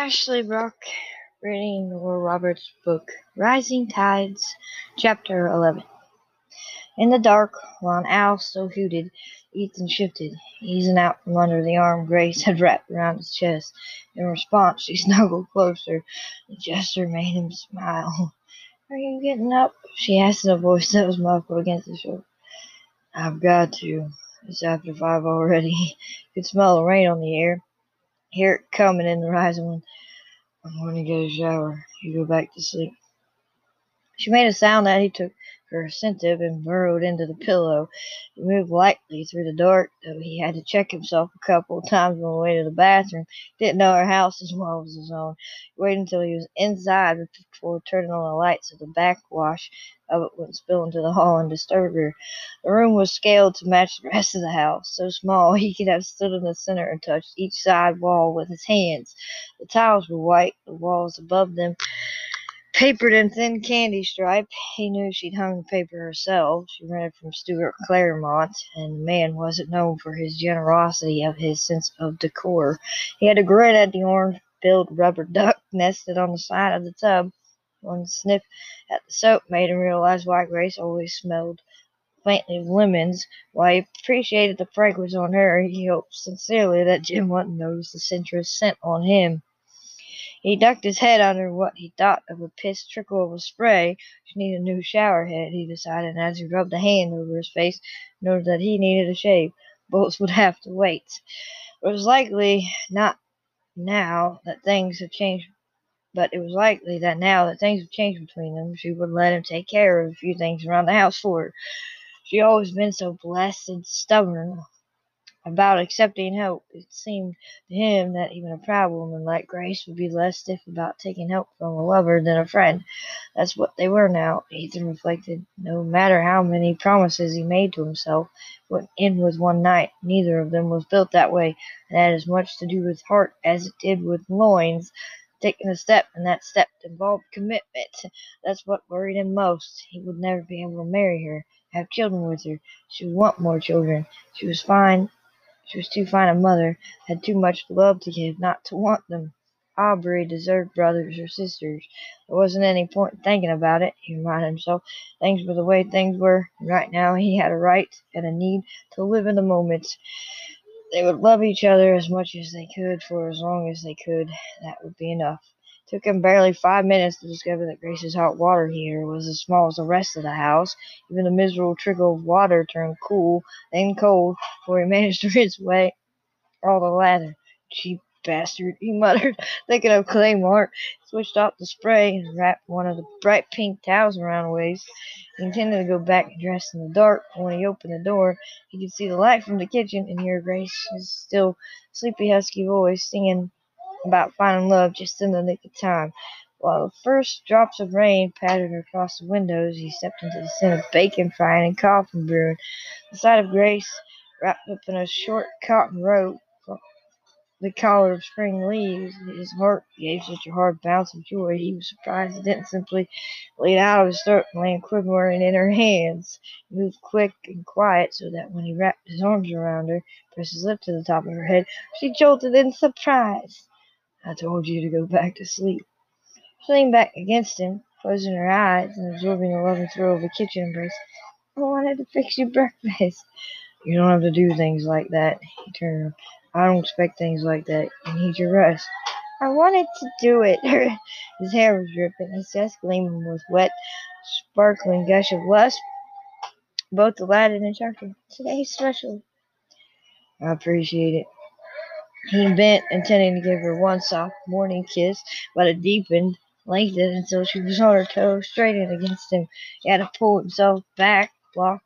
Ashley Brock reading Nora Roberts' book Rising Tides, Chapter 11. In the dark, while an owl still hooted, Ethan shifted, easing out from under the arm Grace had wrapped around his chest. In response, she snuggled closer. The gesture made him smile. Are you getting up? she asked in a voice that was muffled against his shoulder. I've got to. It's after five already. You could smell the rain on the air. Hear it coming in the rising wind. I'm going to get a shower. You go back to sleep. She made a sound that he took for assentive and burrowed into the pillow. He moved lightly through the dark, though he had to check himself a couple of times on the way to the bathroom. Didn't know her house as well as his own. He waited until he was inside before turning on the light so the backwash of it wouldn't spill into the hall and disturb her. The room was scaled to match the rest of the house, so small he could have stood in the center and touched each side wall with his hands. The tiles were white, the walls above them papered in thin candy stripe. He knew she'd hung the paper herself. She rented from Stuart Claremont, and the man wasn't known for his generosity of his sense of decor. He had a grin at the orange-billed rubber duck nested on the side of the tub. One sniff at the soap made him realize why Grace always smelled faintly of lemons. While he appreciated the fragrance on her, he hoped sincerely that Jim wouldn't notice the sensuous scent on him. He ducked his head under what he thought of a piss trickle of spray. She needed a new shower head, he decided, and as he rubbed a hand over his face, noted that he needed a shave. Both would have to wait. It was likely not now that things had changed but it was likely that now that things had changed between them, she would let him take care of a few things around the house for her. She always been so blessed and stubborn about accepting help. It seemed to him that even a proud woman like Grace would be less stiff about taking help from a lover than a friend. That's what they were now, Ethan reflected. No matter how many promises he made to himself, would end with one night. Neither of them was built that way, and had as much to do with heart as it did with loins. Taking a step, and that step involved commitment. That's what worried him most. He would never be able to marry her, have children with her. She would want more children. She was fine she was too fine a mother, had too much love to give, not to want them. Aubrey deserved brothers or sisters. There wasn't any point in thinking about it, he reminded himself. Things were the way things were, right now he had a right and a need to live in the moment. They would love each other as much as they could for as long as they could. That would be enough took him barely five minutes to discover that Grace's hot water heater was as small as the rest of the house. Even the miserable trickle of water turned cool, then cold, before he managed to rinse away all the lather. Cheap bastard, he muttered, thinking of Claymore. Switched off the spray and wrapped one of the bright pink towels around the waist. He intended to go back and dress in the dark, but when he opened the door, he could see the light from the kitchen and hear Grace's still sleepy, husky voice singing about finding love just in the nick of time. While the first drops of rain pattered across the windows, he stepped into the scent of bacon frying and coffee brewing. The sight of Grace, wrapped up in a short cotton robe, the color of spring leaves, his heart gave such a hard bounce of joy he was surprised it didn't simply lead out of his throat and land quivering in her hands. He moved quick and quiet so that when he wrapped his arms around her, pressed his lip to the top of her head, she jolted in surprise. I told you to go back to sleep. She leaned back against him, closing her eyes and absorbing the loving thrill of a kitchen embrace. Oh, I wanted to fix you breakfast. You don't have to do things like that. He turned around. I don't expect things like that. You need your rest. I wanted to do it. his hair was dripping, his chest gleaming with wet, sparkling gush of lust. Both Aladdin and Sharky. Today's special. I appreciate it. He bent, intending to give her one soft morning kiss, but it deepened, lengthened until she was on her toes, straightened against him. He had to pull himself back, block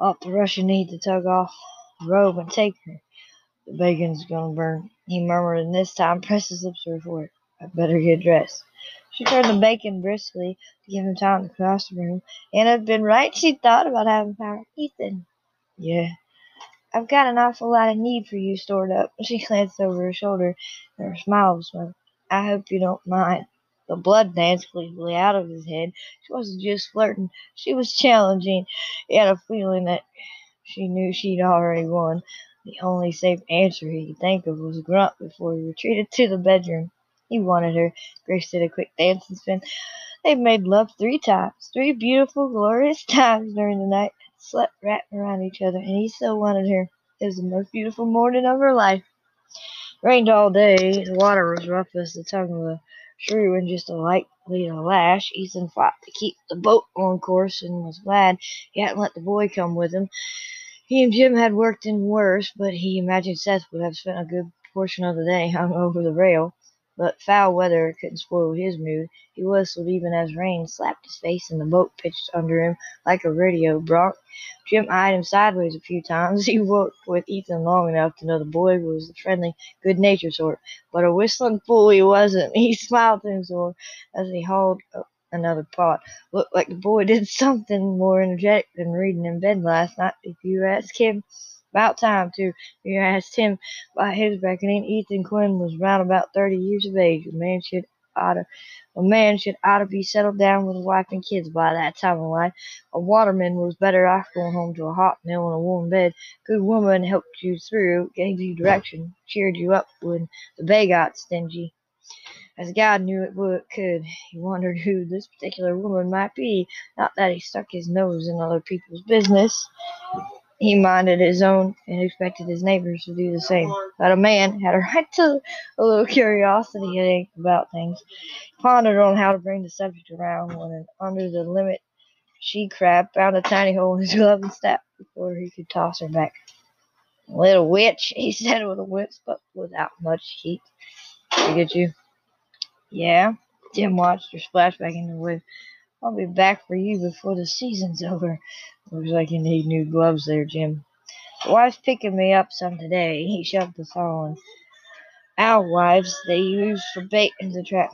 off the rushing need to tug off the robe and take her. The bacon's gonna burn, he murmured, and this time pressed his lips before it. I better get dressed. She turned the bacon briskly to give him time to cross the room. And had been right, she thought, about having power. Ethan. Yeah. I've got an awful lot of need for you stored up. She glanced over her shoulder, and her smile was sweet. I hope you don't mind. The blood danced gleefully out of his head. She wasn't just flirting, she was challenging. He had a feeling that she knew she'd already won. The only safe answer he could think of was a grunt before he retreated to the bedroom. He wanted her. Grace did a quick dance and spin. They made love three times, three beautiful, glorious times during the night, slept wrapped around each other, and he still wanted her. It was the most beautiful morning of her life. Rained all day. The water was rough as the tongue of a shrew, and just a light lead a lash. Ethan fought to keep the boat on course, and was glad he hadn't let the boy come with him. He and Jim had worked in worse, but he imagined Seth would have spent a good portion of the day hung over the rail. But foul weather couldn't spoil his mood. He whistled even as rain slapped his face and the boat pitched under him like a rodeo bronc. Jim eyed him sideways a few times. He worked with Ethan long enough to know the boy was the friendly, good-natured sort, but a whistling fool he wasn't. He smiled to himself as he hauled up another pot. Looked like the boy did something more energetic than reading in bed last night, if you ask him. About time, too. You asked him by his reckoning. Ethan Quinn was round about thirty years of age. A man should oughta a man should oughta be settled down with a wife and kids by that time of life. A waterman was better off going home to a hot meal and a warm bed. Good woman helped you through, gave you direction, cheered you up when the bay got stingy. As God knew it would could. He wondered who this particular woman might be. Not that he stuck his nose in other people's business. He minded his own and expected his neighbors to do the same. But a man had a right to a little curiosity about things. He pondered on how to bring the subject around when an under the limit she crab found a tiny hole in his glove and snapped before he could toss her back. Little witch, he said with a wince, but without much heat. I get you? Yeah. Jim watched her splash back into the wave. I'll be back for you before the season's over. Looks like you need new gloves there, Jim. The wife's picking me up some today. He shoved the phone. Owl wives they use for bait in the trap.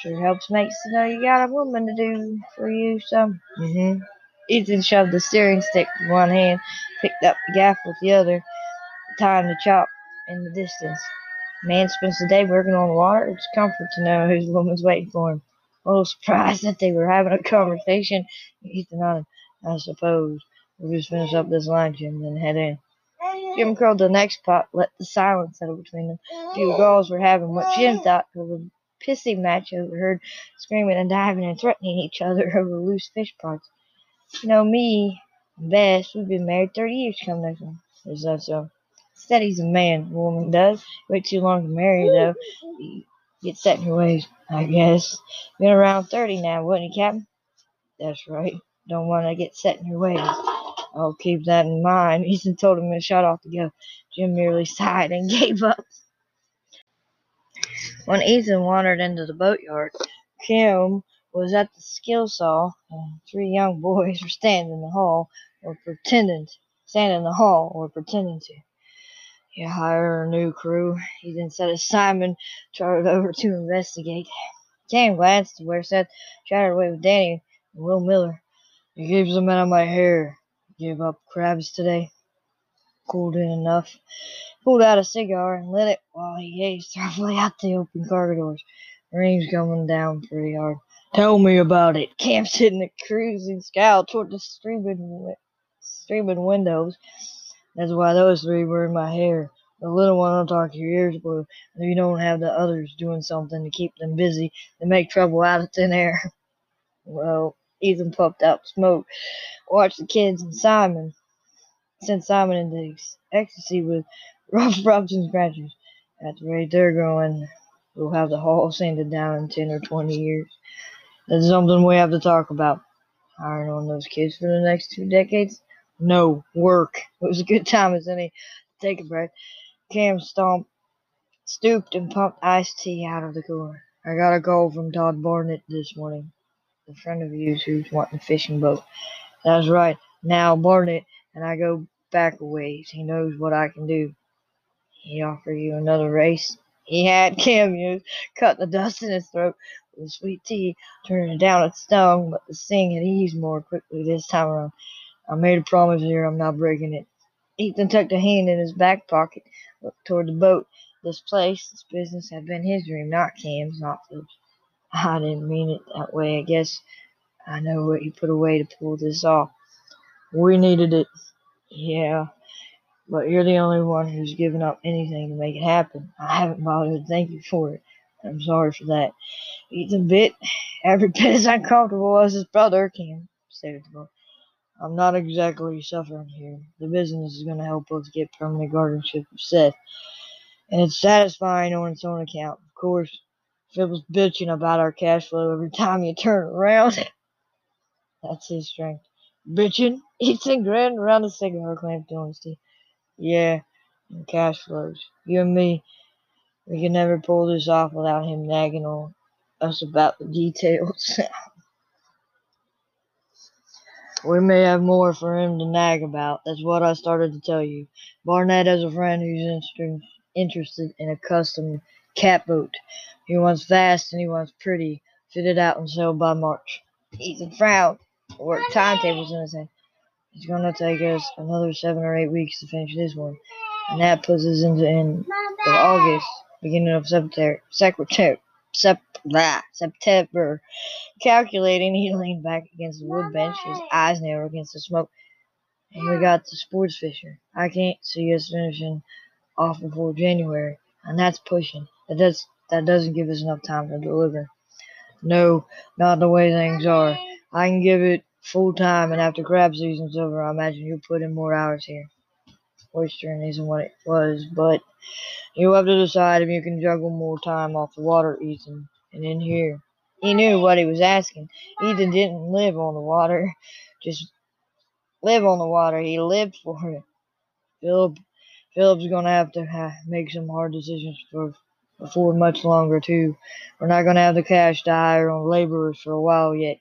Sure helps makes to know you got a woman to do for you some. Mm-hmm. Ethan shoved the steering stick with one hand, picked up the gaff with the other, time to chop in the distance. Man spends the day working on the water. It's comfort to know his woman's waiting for him. A little surprised that they were having a conversation. Ethan nodded. I suppose. We'll just finish up this line, Jim, then head in. Jim curled the next pot, let the silence settle between them. A few girls were having what Jim thought was a pissing match overheard, screaming and diving and threatening each other over loose fish pots. You know, me and Bess, we've been married 30 years come next month. Is that so? Steady's a man, a woman does. Wait too long to marry, though. Get set in your ways, I guess. Been around 30 now, wouldn't you, Captain? That's right. Don't want to get set in your ways. I'll keep that in mind. Ethan told him to shut off the go. Jim merely sighed and gave up. When Ethan wandered into the boatyard, Kim was at the skill saw, and three young boys were standing in the hall or pretending. Standing in the hall or pretending to. You hire a new crew. He then said Simon trotted over to investigate. Cam glanced to where Seth chattered away with Danny and Will Miller. He keeps them out of my hair. Give up crabs today. Cooled in enough. Pulled out a cigar and lit it while he gazed thoughtfully out the open corridors. Rain's coming down pretty hard. Tell me about it. Cam said in a cruising scowl toward the streaming, streaming windows. That's why those three were in my hair. The little one will talk your ears blue. If you don't have the others doing something to keep them busy, they make trouble out of thin air. Well, Ethan puffed out smoke. Watched the kids and Simon. Sent Simon into ecstasy with rough rubs and scratches. At the rate they're going, we'll have the hall sanded down in ten or twenty years. That's something we have to talk about. Hiring on those kids for the next two decades? No, work. It was a good time as any take a breath. Cam stomped, stooped and pumped iced tea out of the cooler. I got a call from Todd Barnett this morning a friend of yours who's wanting a fishing boat. That's right. Now Barnett and I go back a ways. He knows what I can do. He offer you another race. He had Cam cameos, cut the dust in his throat with the sweet tea, turning it down its stung, but the sting had eased more quickly this time around. I made a promise here, I'm not breaking it. Ethan tucked a hand in his back pocket, looked toward the boat. This place, this business had been his dream, not Cam's, not Phil's. I didn't mean it that way. I guess I know what you put away to pull this off. We needed it. Yeah. But you're the only one who's given up anything to make it happen. I haven't bothered to thank you for it. I'm sorry for that. Ethan bit every bit as uncomfortable as his brother, Cam stated the boy. I'm not exactly suffering here. The business is going to help us get permanent guardianship of Seth. And it's satisfying on its own account. Of course, Phil's bitching about our cash flow every time you turn around. That's his strength. Bitching? Ethan grinned around the cigar his teeth. Yeah, and cash flows. You and me, we can never pull this off without him nagging on us about the details. we may have more for him to nag about. That's what I started to tell you. Barnett has a friend who's interested in a custom catboat. He wants fast and he wants pretty, fitted out and sold by March. Ethan frowned, work timetables in his head. It's gonna take us another seven or eight weeks to finish this one, and that puts us into end of August, beginning of September. Secretary, sep, blah, September. Calculating, he leaned back against the wood bench, his eyes narrowed against the smoke. And we got the sports fisher. I can't see us finishing off before January, and that's pushing. That does that doesn't give us enough time to deliver. No, not the way things are. I can give it full time, and after crab season's over, I imagine you'll put in more hours here. Oystering isn't what it was, but you'll have to decide if you can juggle more time off the water, Ethan, and in here. He knew what he was asking. Ethan didn't live on the water, just live on the water. He lived for it. Philip, Philip's gonna have to ha- make some hard decisions for before much longer too. We're not gonna have the cash to hire on laborers for a while yet.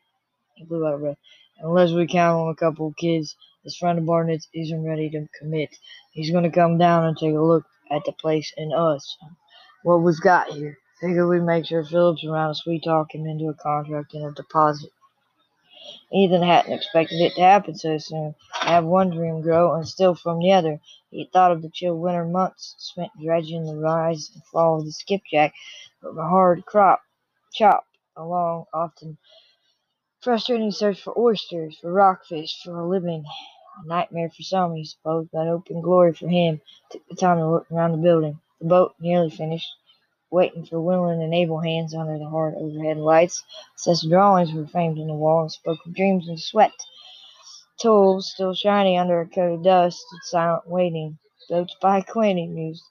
He blew out of breath. Unless we count on a couple of kids, this friend of Barnett's isn't ready to commit. He's gonna come down and take a look at the place and us. What we've got here. Figure we make sure Phillips around as we talk him into a contract and a deposit. Ethan hadn't expected it to happen so soon. Have one dream grow and steal from the other. He thought of the chill winter months spent dredging the rise and fall of the skipjack from a hard crop chop along, often frustrating search for oysters, for rockfish, for a living. A nightmare for some, he supposed, but open glory for him. Took the time to look around the building. The boat nearly finished, waiting for willing and able hands under the hard overhead lights. Such drawings were framed in the wall and spoke of dreams and sweat. Tools, still shiny under a coat of dust, silent, waiting. Boats by Quinn, he mused.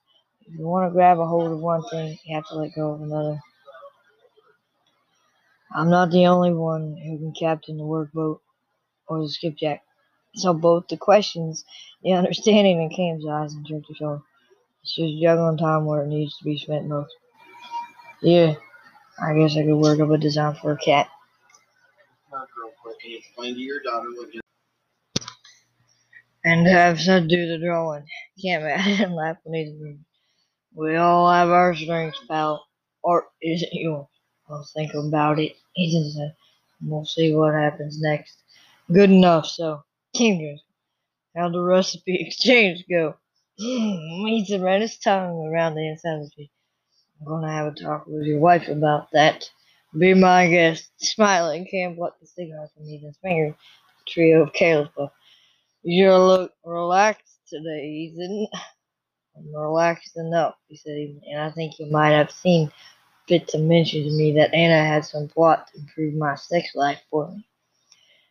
If you want to grab a hold of one thing, you have to let go of another. I'm not the only one who can captain the workboat or the skipjack. So both the questions, the understanding in Cam's eyes and jerked his shoulder. It's just juggling time where it needs to be spent most. Yeah, I guess I could work up a design for a cat. Real quick and explain to your daughter what just And have said do the drawing. Cam added and laughed his breath. We all have our strengths, pal. Art isn't yours. I'll think about it, Ethan said. We'll see what happens next. Good enough, so. King goes. How'd the recipe exchange go? Hmm, Ethan ran his tongue around the inside of teeth. I'm gonna have a talk with your wife about that. Be my guest. Smiling, Cam plucked the cigar from Ethan's finger. A trio of puffs. You look relaxed today, Ethan. I'm relaxed enough, he said, and I think you might have seen fit to mention to me that Anna had some plot to improve my sex life for me.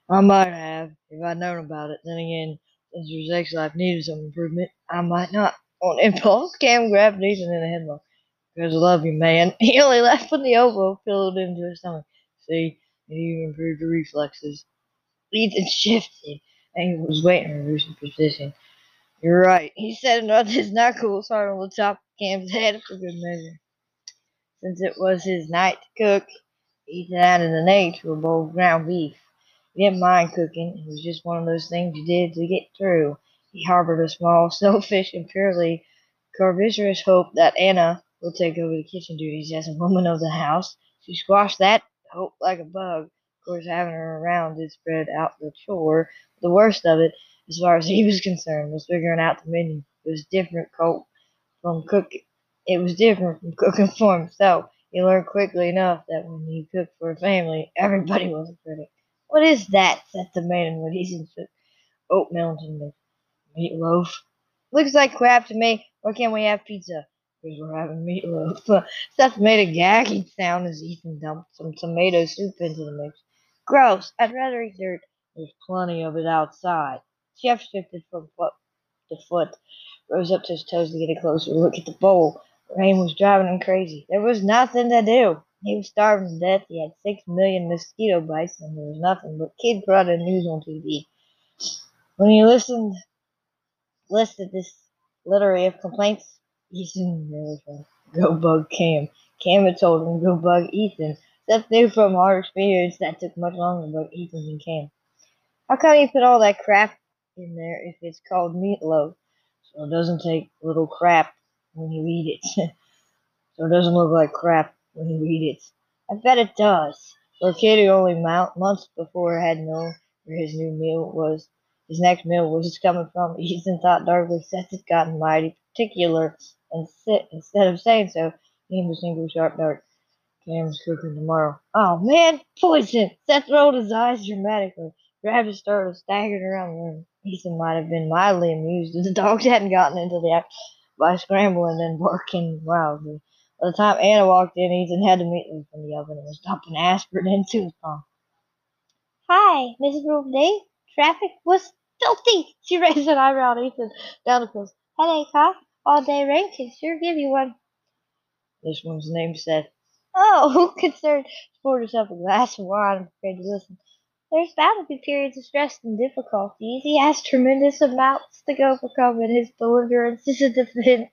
I might have, if I'd known about it. Then again, since your sex life needed some improvement, I might not. On impulse, Cam grabbed Nathan in the headlock. Because I love you, man. He only laughed when the elbow pillowed into his stomach. See, it even improved the reflexes. Ethan shifted and he was waiting to lose his position. You're right. He said nothing his knuckles hard on the top of Cam's head for good measure. Since it was his night to cook, Ethan added an egg to a bowl of ground beef. He didn't mind cooking. It was just one of those things you did to get through. He harbored a small, selfish, and purely carnivorous hope that Anna will take over the kitchen duties as a woman of the house. She squashed that hope like a bug. Of course, having her around did spread out the chore. The worst of it, as far as he was concerned, was figuring out the menu. It was different coat from cooking. It was different from cooking for himself. He learned quickly enough that when he cooked for a family, everybody was a critic. What is that? said the man when he's in oatmeal and meatloaf. Looks like crap to me. Why can't we have pizza? because we're having meatloaf. Seth made a gagging sound as Ethan dumped some tomato soup into the mix. Gross! I'd rather eat dirt. There's plenty of it outside. Jeff shifted from foot to foot, rose up to his toes to get a closer look at the bowl. Rain was driving him crazy. There was nothing to do. He was starving to death. He had six million mosquito bites, and there was nothing but Kid Crud news on TV. When he listened, listed this littery of complaints, Ethan really felt go bug Cam. Cam had told him go bug Ethan. Seth knew from hard experience that took much longer to bug Ethan than Cam. How come you put all that crap in there if it's called meatloaf? So it doesn't take little crap when you eat it. so it doesn't look like crap when you eat it. I bet it does. For a kid who only months before had known where his new meal was, his next meal was coming from, Ethan thought darkly Seth had gotten mighty particular, and sit, instead of saying so, he aimed a single sharp dart. Cam's cooking tomorrow. Oh man, poison! Seth rolled his eyes dramatically. Travis started staggering around the room. Ethan might have been mildly amused if the dogs hadn't gotten into the act by scrambling and barking wildly. By the time Anna walked in, Ethan had the meatloaf from the oven and was dumping aspirin into his palm. Hi, miserable day. Traffic was filthy. She raised an eyebrow at Ethan down the pills. Headache, huh? All day rain can sure give you one. This one's name said. Oh, who concerned. She poured herself a glass of wine and prepared to listen. There's bound to be periods of stress and difficulties. He has tremendous amounts to overcome in his belligerence and defense.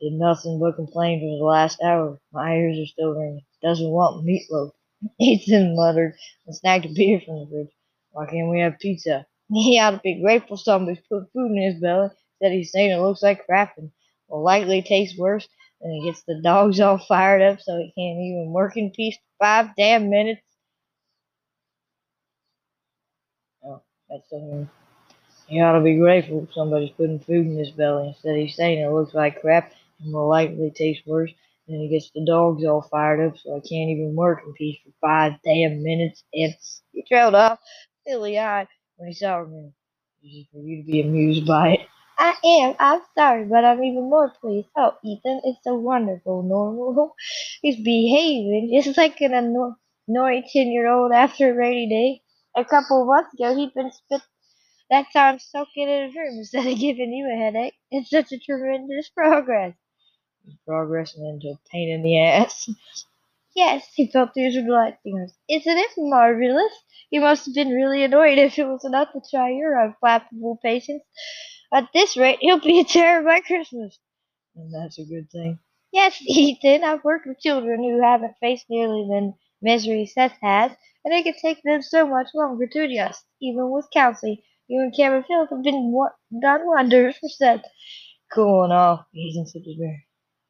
Did nothing but complain for the last hour. My ears are still ringing. Doesn't want meatloaf. Ethan muttered and snagged a beer from the fridge. Why can't we have pizza? He ought to be grateful somebody's put food in his belly. Said he's saying it looks like crap and will likely taste worse. and he gets the dogs all fired up so he can't even work in peace for five damn minutes. That's something. He ought to be grateful somebody's putting food in his belly instead he's saying it looks like crap and will likely taste worse. Then he gets the dogs all fired up so I can't even work in peace for five damn minutes. And he trailed off, silly eyed, when he saw me. Easy for you to be amused by it. I am. I'm sorry, but I'm even more pleased. Oh, Ethan, it's so wonderful, normal. He's behaving just like an annoying ten-year-old after a rainy day. A couple of months ago, he'd been spent that time soaking in his room instead of giving you a headache. It's such a tremendous progress. progressing into a pain in the ass. yes, he felt tears of delight. Isn't it marvelous? You must have been really annoyed if it was enough to try your unflappable patience. At this rate, he'll be a terror by Christmas. And that's a good thing. Yes, Ethan, I've worked with children who haven't faced nearly the misery Seth has, and it can take them so much longer to adjust. Even with counseling, you and Cameron Phillips have been done wonders for Seth. Cooling off, Ethan sipped his beer.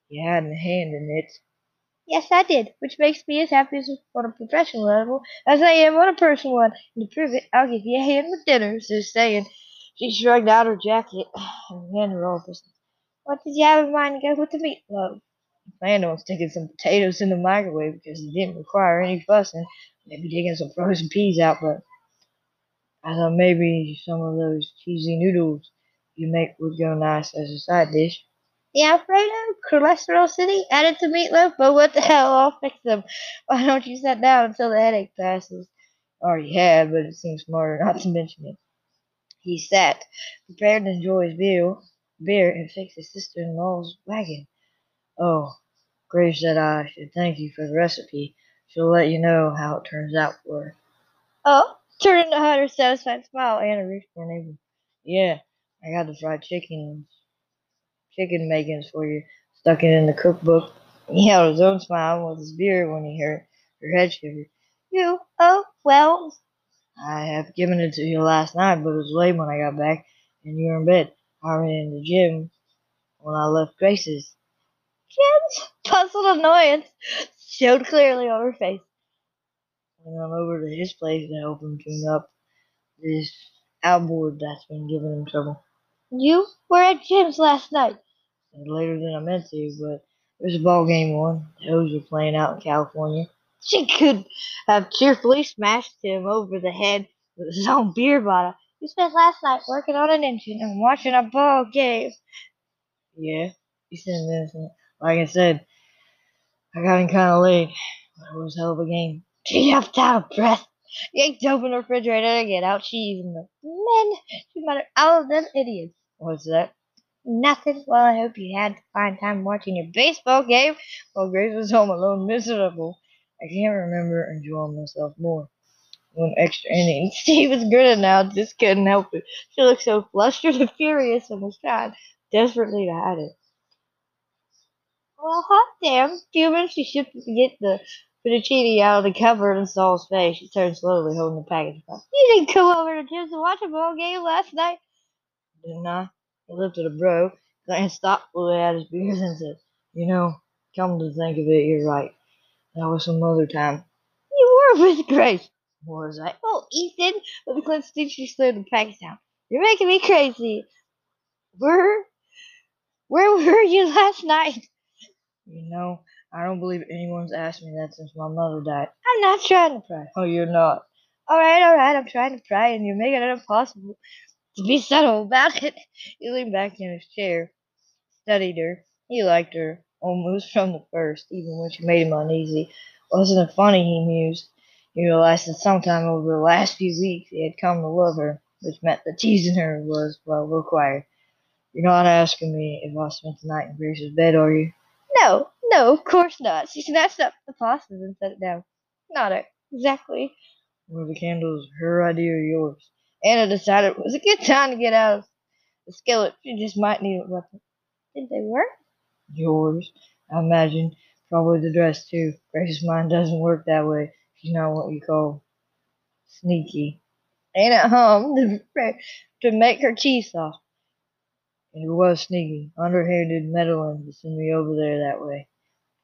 You had a hand in it. Yes, I did, which makes me as happy as on a professional level as I am on a personal one. And to prove it, I'll give you a hand with dinner, so saying. She shrugged out her jacket and began to roll business. What did you have in mind to go with the meatloaf? Planned on sticking some potatoes in the microwave because it didn't require any fussing. Maybe digging some frozen peas out, but I thought maybe some of those cheesy noodles you make would go nice as a side dish. The Alfredo, cholesterol city, added to meatloaf, but what the hell, I'll fix them. Why don't you sit down until the headache passes? Already have, but it seems smarter not to mention it. He sat, prepared to enjoy his beer, beer and fix his sister-in-law's wagon. Oh, Grace said I should thank you for the recipe. She'll let you know how it turns out for her. Oh, turning to hide satisfied smile, Anna reached for her neighbor. Yeah, I got the fried chicken, chicken makings for you. Stuck it in the cookbook. He held his own smile with his beer when he heard her head shiver. You, oh, well, I have given it to you last night, but it was late when I got back, and you were in bed. I ran in the gym when I left Grace's. Jim's puzzled annoyance showed clearly on her face. I went over to his place to help him tune up this outboard that's been giving him trouble. You were at Jim's last night. Later than I meant to, but was a ball game one. The O's were playing out in California. She could have cheerfully smashed him over the head with his own beer bottle. You spent last night working on an engine and watching a ball game. Yeah, Ethan Vincent. Like I said, I got in kind of late. It was a hell of a game. She left out of breath. Yanked open the refrigerator to get out cheese and the men. She muttered, all of them idiots. What's that? Nothing. Well, I hope you had to find time watching your baseball game while Grace was home alone, miserable. I can't remember enjoying myself more. One extra inning. She was grinning now, just couldn't help it. She looked so flustered and furious and was trying desperately to hide it. Well, hot damn. Minutes she to get the fettuccine out of the cupboard and saw his face. She turned slowly, holding the package. You didn't come over to Jim's to watch a ball game last night, didn't I? He lifted a brow, glanced thoughtfully at his beard, and said, You know, come to think of it, you're right. That was some other time. You were with Grace. Was I? Oh, Ethan! With a clenched teeth, she slowed the package down. You're making me crazy. Where, where were you last night? You know, I don't believe anyone's asked me that since my mother died. I'm not trying to pry. Oh, you're not. All right, all right, I'm trying to pry, and you're making it impossible to be subtle about it. He leaned back in his chair, studied her. He liked her almost from the first, even when she made him uneasy. Wasn't it funny, he mused. He realized that sometime over the last few weeks he had come to love her, which meant that teasing her was, well, required. You're not asking me if I spent the night in Grace's bed, are you? No, no, of course not. She snatched up the pastas and set it down. Not exactly. Were the candles her idea or yours? Anna decided it was a good time to get out of the skillet. She just might need a weapon. Did they work? Yours, I imagine. Probably the dress too. Grace's mind doesn't work that way. She's not what you call sneaky. Ain't at home to, to make her cheese sauce. And it was sneaky, underhanded meddling to send me over there that way.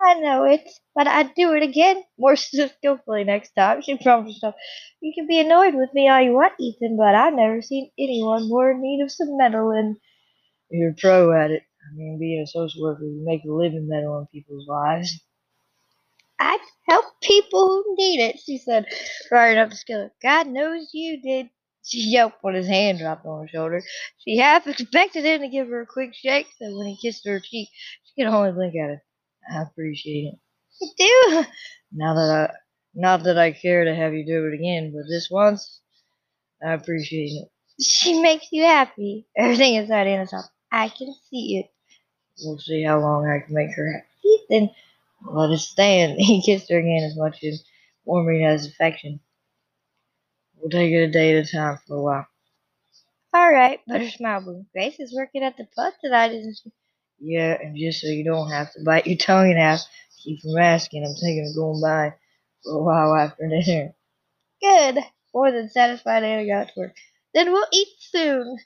I know it, but I'd do it again, more skillfully next time, she promised herself. You can be annoyed with me all you want, Ethan, but I've never seen anyone more in need of some meddling. You're a pro at it. I mean, being a social worker, you make a living meddling people's lives. I help people who need it, she said, firing up the skillet. God knows you did. She yelped when his hand dropped on her shoulder. She half expected him to give her a quick shake, so when he kissed her cheek, she could only blink at him. I appreciate it. You do? Now that I, not that I care to have you do it again, but this once, I appreciate it. She makes you happy. Everything inside Anna's up. I can see it. We'll see how long I can make her happy. Ethan, let us stand. He kissed her again as much as warming as affection. We'll take it a day at a time for a while. All right, Butter smiled. Blue. Grace is working at the pub tonight, isn't she? Yeah, and just so you don't have to bite your tongue in half, keep from asking, I'm thinking of going by for a while after dinner. Good. More than satisfied Anna got to work. Then we'll eat soon.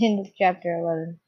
End of chapter 11.